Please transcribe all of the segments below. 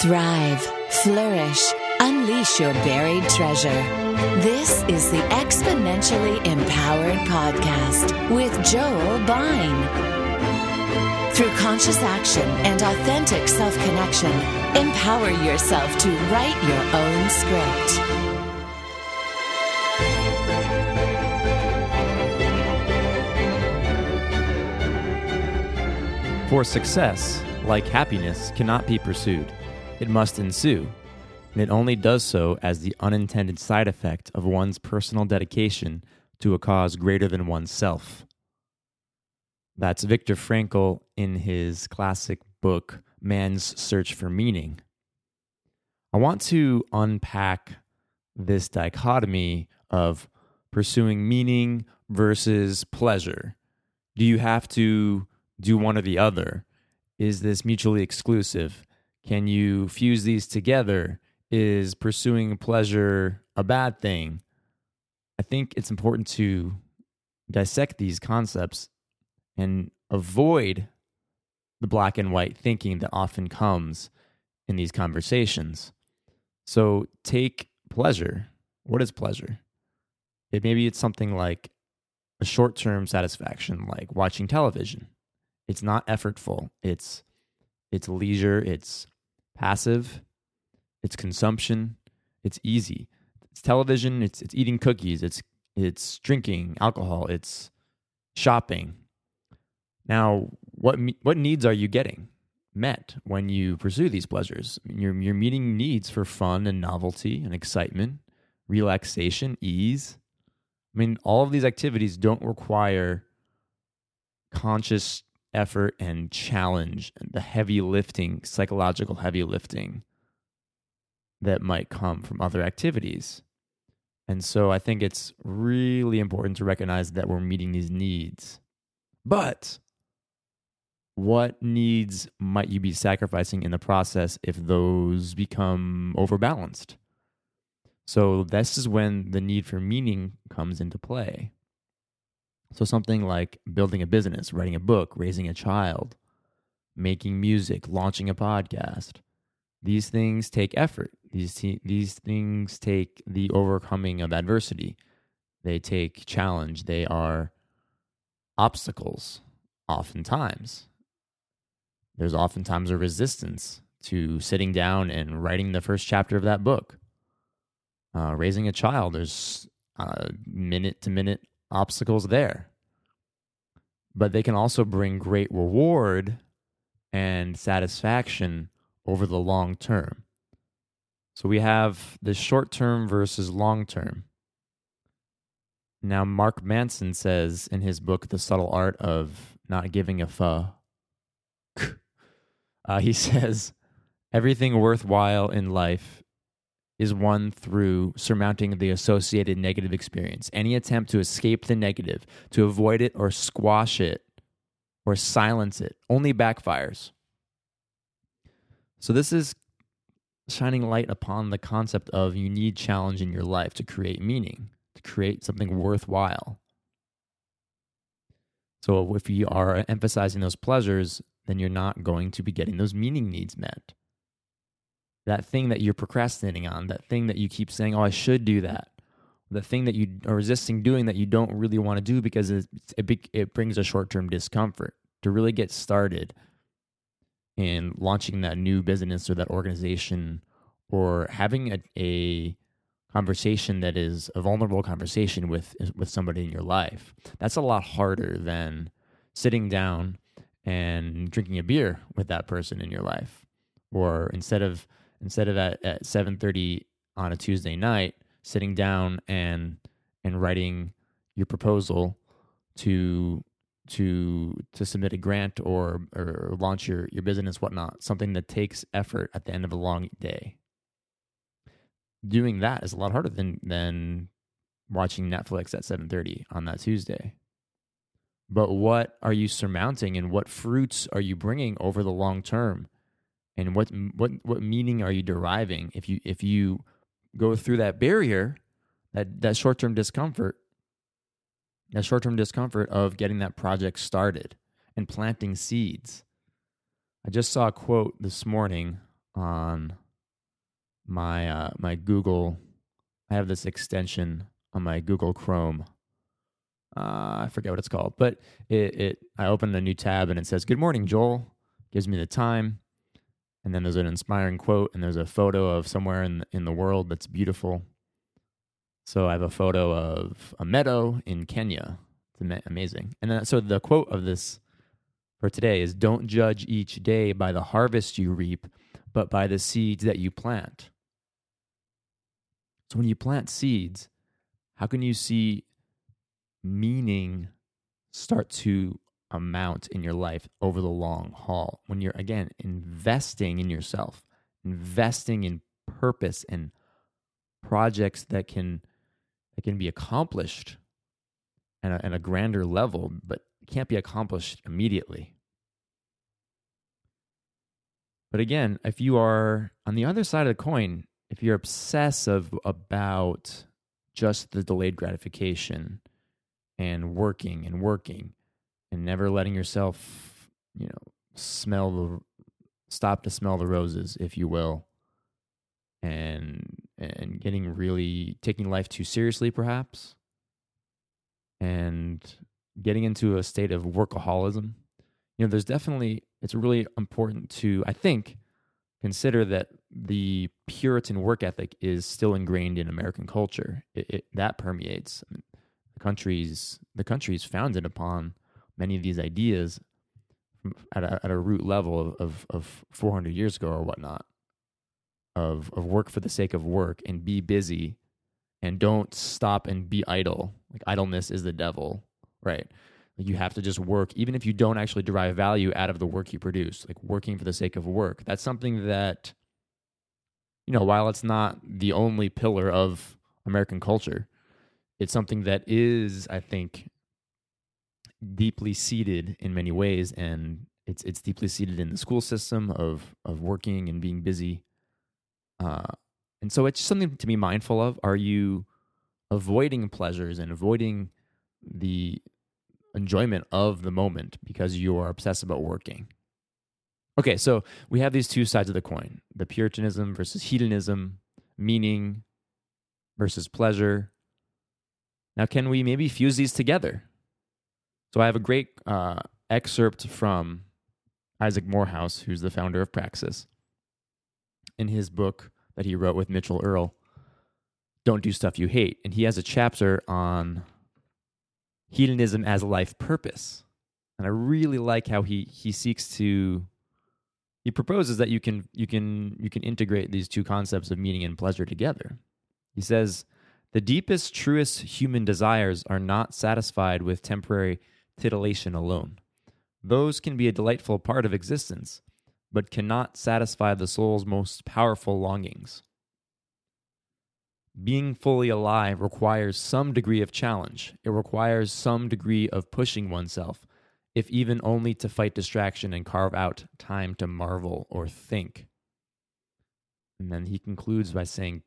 thrive, flourish, unleash your buried treasure. This is the Exponentially Empowered Podcast with Joel Bine. Through conscious action and authentic self connection, empower yourself to write your own script. For success, like happiness, cannot be pursued. It must ensue, and it only does so as the unintended side effect of one's personal dedication to a cause greater than oneself. That's Viktor Frankl in his classic book, Man's Search for Meaning. I want to unpack this dichotomy of pursuing meaning versus pleasure. Do you have to do one or the other? Is this mutually exclusive? Can you fuse these together? Is pursuing pleasure a bad thing? I think it's important to dissect these concepts and avoid the black and white thinking that often comes in these conversations. So take pleasure. What is pleasure? It maybe it's something like a short-term satisfaction like watching television it's not effortful. It's it's leisure, it's passive, it's consumption, it's easy. It's television, it's it's eating cookies, it's it's drinking alcohol, it's shopping. Now, what what needs are you getting met when you pursue these pleasures? You're you're meeting needs for fun and novelty and excitement, relaxation, ease. I mean, all of these activities don't require conscious effort and challenge and the heavy lifting, psychological heavy lifting that might come from other activities. And so I think it's really important to recognize that we're meeting these needs. But what needs might you be sacrificing in the process if those become overbalanced? So, this is when the need for meaning comes into play. So, something like building a business, writing a book, raising a child, making music, launching a podcast. These things take effort. These, these things take the overcoming of adversity. They take challenge. They are obstacles, oftentimes. There's oftentimes a resistance to sitting down and writing the first chapter of that book. Uh, raising a child, there's minute to minute obstacles there. But they can also bring great reward and satisfaction over the long term. So we have the short term versus long term. Now, Mark Manson says in his book, The Subtle Art of Not Giving a Fuck, uh, he says, everything worthwhile in life is won through surmounting the associated negative experience. Any attempt to escape the negative, to avoid it or squash it or silence it, only backfires. So, this is shining light upon the concept of you need challenge in your life to create meaning, to create something worthwhile. So, if you are emphasizing those pleasures, then you're not going to be getting those meaning needs met that thing that you're procrastinating on, that thing that you keep saying, oh, I should do that, the thing that you are resisting doing that you don't really want to do because it, it, it brings a short term discomfort. To really get started in launching that new business or that organization or having a, a conversation that is a vulnerable conversation with with somebody in your life that's a lot harder than sitting down and drinking a beer with that person in your life. Or instead of instead of at, at 7.30 on a tuesday night sitting down and and writing your proposal to to to submit a grant or or launch your your business whatnot something that takes effort at the end of a long day. Doing that is a lot harder than than watching netflix at 7.30 on that tuesday. But what are you surmounting and what fruits are you bringing over the long term and what what what meaning are you deriving if you if you go through that barrier that that short-term discomfort that short-term discomfort of getting that project started and planting seeds i just saw a quote this morning on my uh, my Google. I have this extension on my Google Chrome. Uh, I forget what it's called, but it, it I opened a new tab and it says "Good morning, Joel." Gives me the time, and then there's an inspiring quote, and there's a photo of somewhere in in the world that's beautiful. So I have a photo of a meadow in Kenya. It's amazing. And then so the quote of this for today is don't judge each day by the harvest you reap, but by the seeds that you plant. So when you plant seeds, how can you see meaning start to amount in your life over the long haul? When you're, again, investing in yourself, investing in purpose and projects that can that can be accomplished at a, at a grander level, but can't be accomplished immediately. But again, if you are on the other side of the coin, if you're obsessive about just the delayed gratification and working and working and never letting yourself, you know, smell the stop to smell the roses, if you will, and and getting really taking life too seriously perhaps and getting into a state of workaholism. You know there's definitely it's really important to i think consider that the puritan work ethic is still ingrained in american culture. It, it, that permeates the country's the country is founded upon many of these ideas at a, at a root level of, of, of 400 years ago or whatnot of of work for the sake of work and be busy and don't stop and be idle. Like idleness is the devil, right? Like you have to just work even if you don't actually derive value out of the work you produce. Like working for the sake of work. That's something that you know, while it's not the only pillar of American culture, it's something that is, I think, deeply seated in many ways and it's it's deeply seated in the school system of of working and being busy uh, and so it's something to be mindful of. Are you avoiding pleasures and avoiding the enjoyment of the moment because you are obsessed about working? Okay, so we have these two sides of the coin the Puritanism versus hedonism, meaning versus pleasure. Now, can we maybe fuse these together? So I have a great uh, excerpt from Isaac Morehouse, who's the founder of Praxis in his book that he wrote with Mitchell Earle, Don't Do Stuff You Hate. And he has a chapter on hedonism as a life purpose. And I really like how he he seeks to he proposes that you can you can you can integrate these two concepts of meaning and pleasure together. He says, "The deepest truest human desires are not satisfied with temporary titillation alone. Those can be a delightful part of existence, but cannot satisfy the soul's most powerful longings. Being fully alive requires some degree of challenge. It requires some degree of pushing oneself, if even only to fight distraction and carve out time to marvel or think. And then he concludes by saying,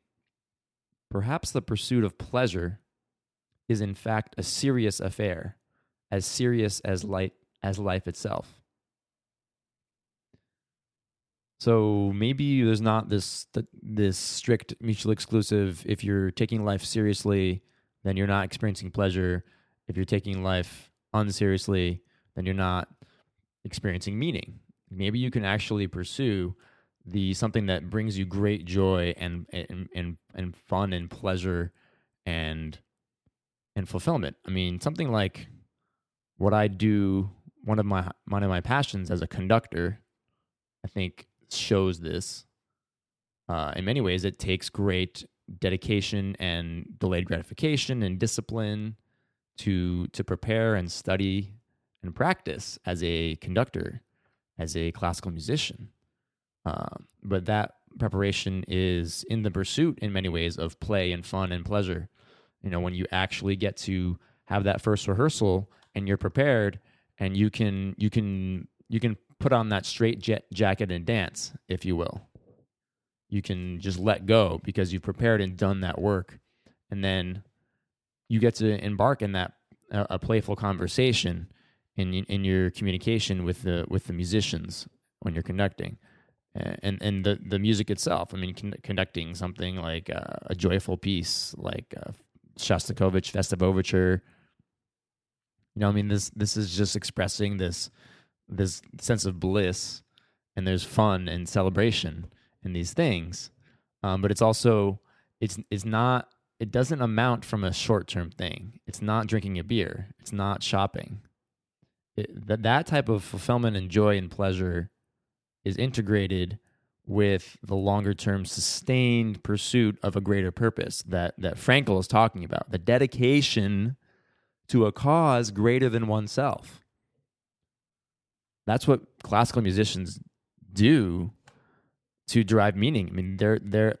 Perhaps the pursuit of pleasure is in fact a serious affair, as serious as light as life itself. So maybe there's not this this strict mutually exclusive. If you're taking life seriously, then you're not experiencing pleasure. If you're taking life unseriously, then you're not experiencing meaning. Maybe you can actually pursue the something that brings you great joy and and and, and fun and pleasure and and fulfillment. I mean, something like what I do one of my one of my passions as a conductor, I think shows this. Uh, in many ways, it takes great dedication and delayed gratification and discipline to to prepare and study and practice as a conductor, as a classical musician. Uh, but that preparation is in the pursuit, in many ways, of play and fun and pleasure. You know, when you actually get to have that first rehearsal and you're prepared, and you can you can you can put on that straight jet jacket and dance, if you will. You can just let go because you've prepared and done that work. And then you get to embark in that uh, a playful conversation in in your communication with the with the musicians when you're conducting. and and the the music itself. I mean, con- conducting something like uh, a joyful piece, like uh, Shostakovich Festive Overture. You know, I mean this this is just expressing this this sense of bliss, and there's fun and celebration in these things, um, but it's also it's it's not it doesn't amount from a short term thing. It's not drinking a beer. It's not shopping. It, that that type of fulfillment and joy and pleasure is integrated with the longer term sustained pursuit of a greater purpose that that Frankl is talking about. The dedication to a cause greater than oneself. That's what classical musicians do to derive meaning. I mean, they're they're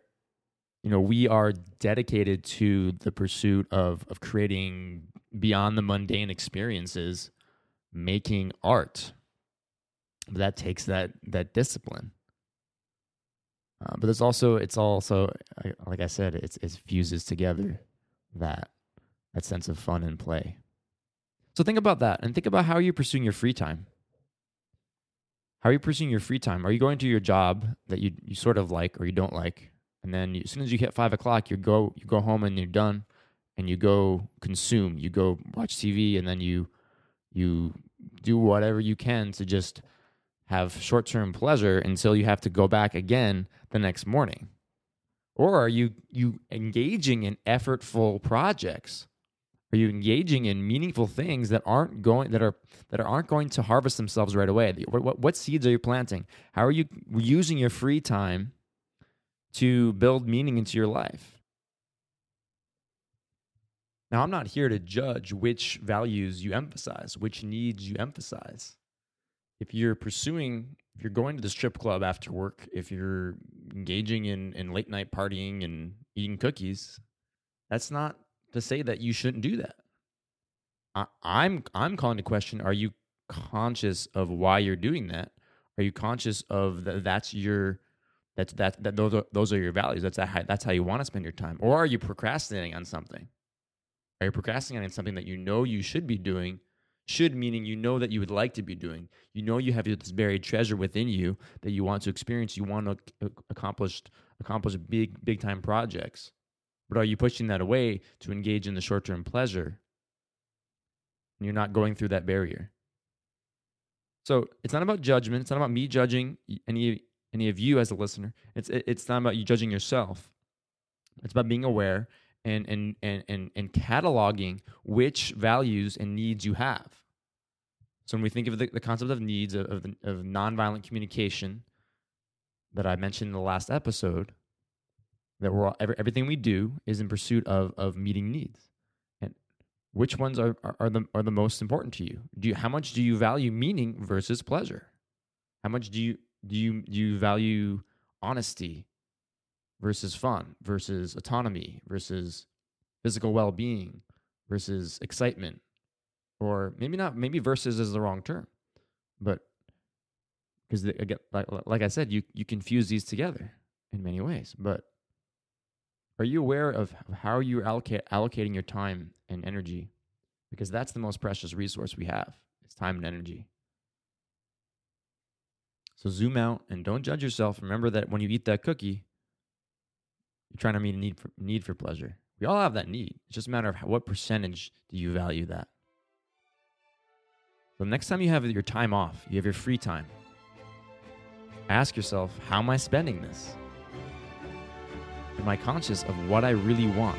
you know, we are dedicated to the pursuit of of creating beyond the mundane experiences, making art. But that takes that that discipline. Uh, but there's also it's also like I said, it's it fuses together that that sense of fun and play. So think about that and think about how you're pursuing your free time. How are you pursuing your free time? Are you going to your job that you, you sort of like or you don't like? And then you, as soon as you hit five o'clock, you go you go home and you're done, and you go consume. You go watch TV, and then you you do whatever you can to just have short term pleasure until you have to go back again the next morning. Or are you you engaging in effortful projects are you engaging in meaningful things that aren't going that are that aren't going to harvest themselves right away? What, what, what seeds are you planting? How are you using your free time to build meaning into your life? Now, I'm not here to judge which values you emphasize, which needs you emphasize. If you're pursuing, if you're going to the strip club after work, if you're engaging in, in late night partying and eating cookies, that's not to say that you shouldn't do that. I, I'm I'm calling the question: Are you conscious of why you're doing that? Are you conscious of that? That's your that's that that those are, those are your values. That's how, that's how you want to spend your time. Or are you procrastinating on something? Are you procrastinating on something that you know you should be doing? Should meaning you know that you would like to be doing. You know you have this buried treasure within you that you want to experience. You want to accomplish accomplish big big time projects. But are you pushing that away to engage in the short term pleasure? And you're not going through that barrier. So it's not about judgment. It's not about me judging any any of you as a listener. It's it's not about you judging yourself. It's about being aware and and and and, and cataloging which values and needs you have. So when we think of the, the concept of needs of, of, of nonviolent communication that I mentioned in the last episode, that we're all, every, everything we do is in pursuit of of meeting needs. And which ones are, are, are the are the most important to you? Do you how much do you value meaning versus pleasure? How much do you do you do you value honesty versus fun versus autonomy versus physical well-being versus excitement? Or maybe not maybe versus is the wrong term but because again like, like i said you you confuse these together in many ways but are you aware of how you're allocate, allocating your time and energy? Because that's the most precious resource we have. It's time and energy. So zoom out and don't judge yourself. Remember that when you eat that cookie, you're trying to meet a need for, need for pleasure. We all have that need. It's just a matter of how, what percentage do you value that. So next time you have your time off, you have your free time, ask yourself, how am I spending this? Am I conscious of what I really want?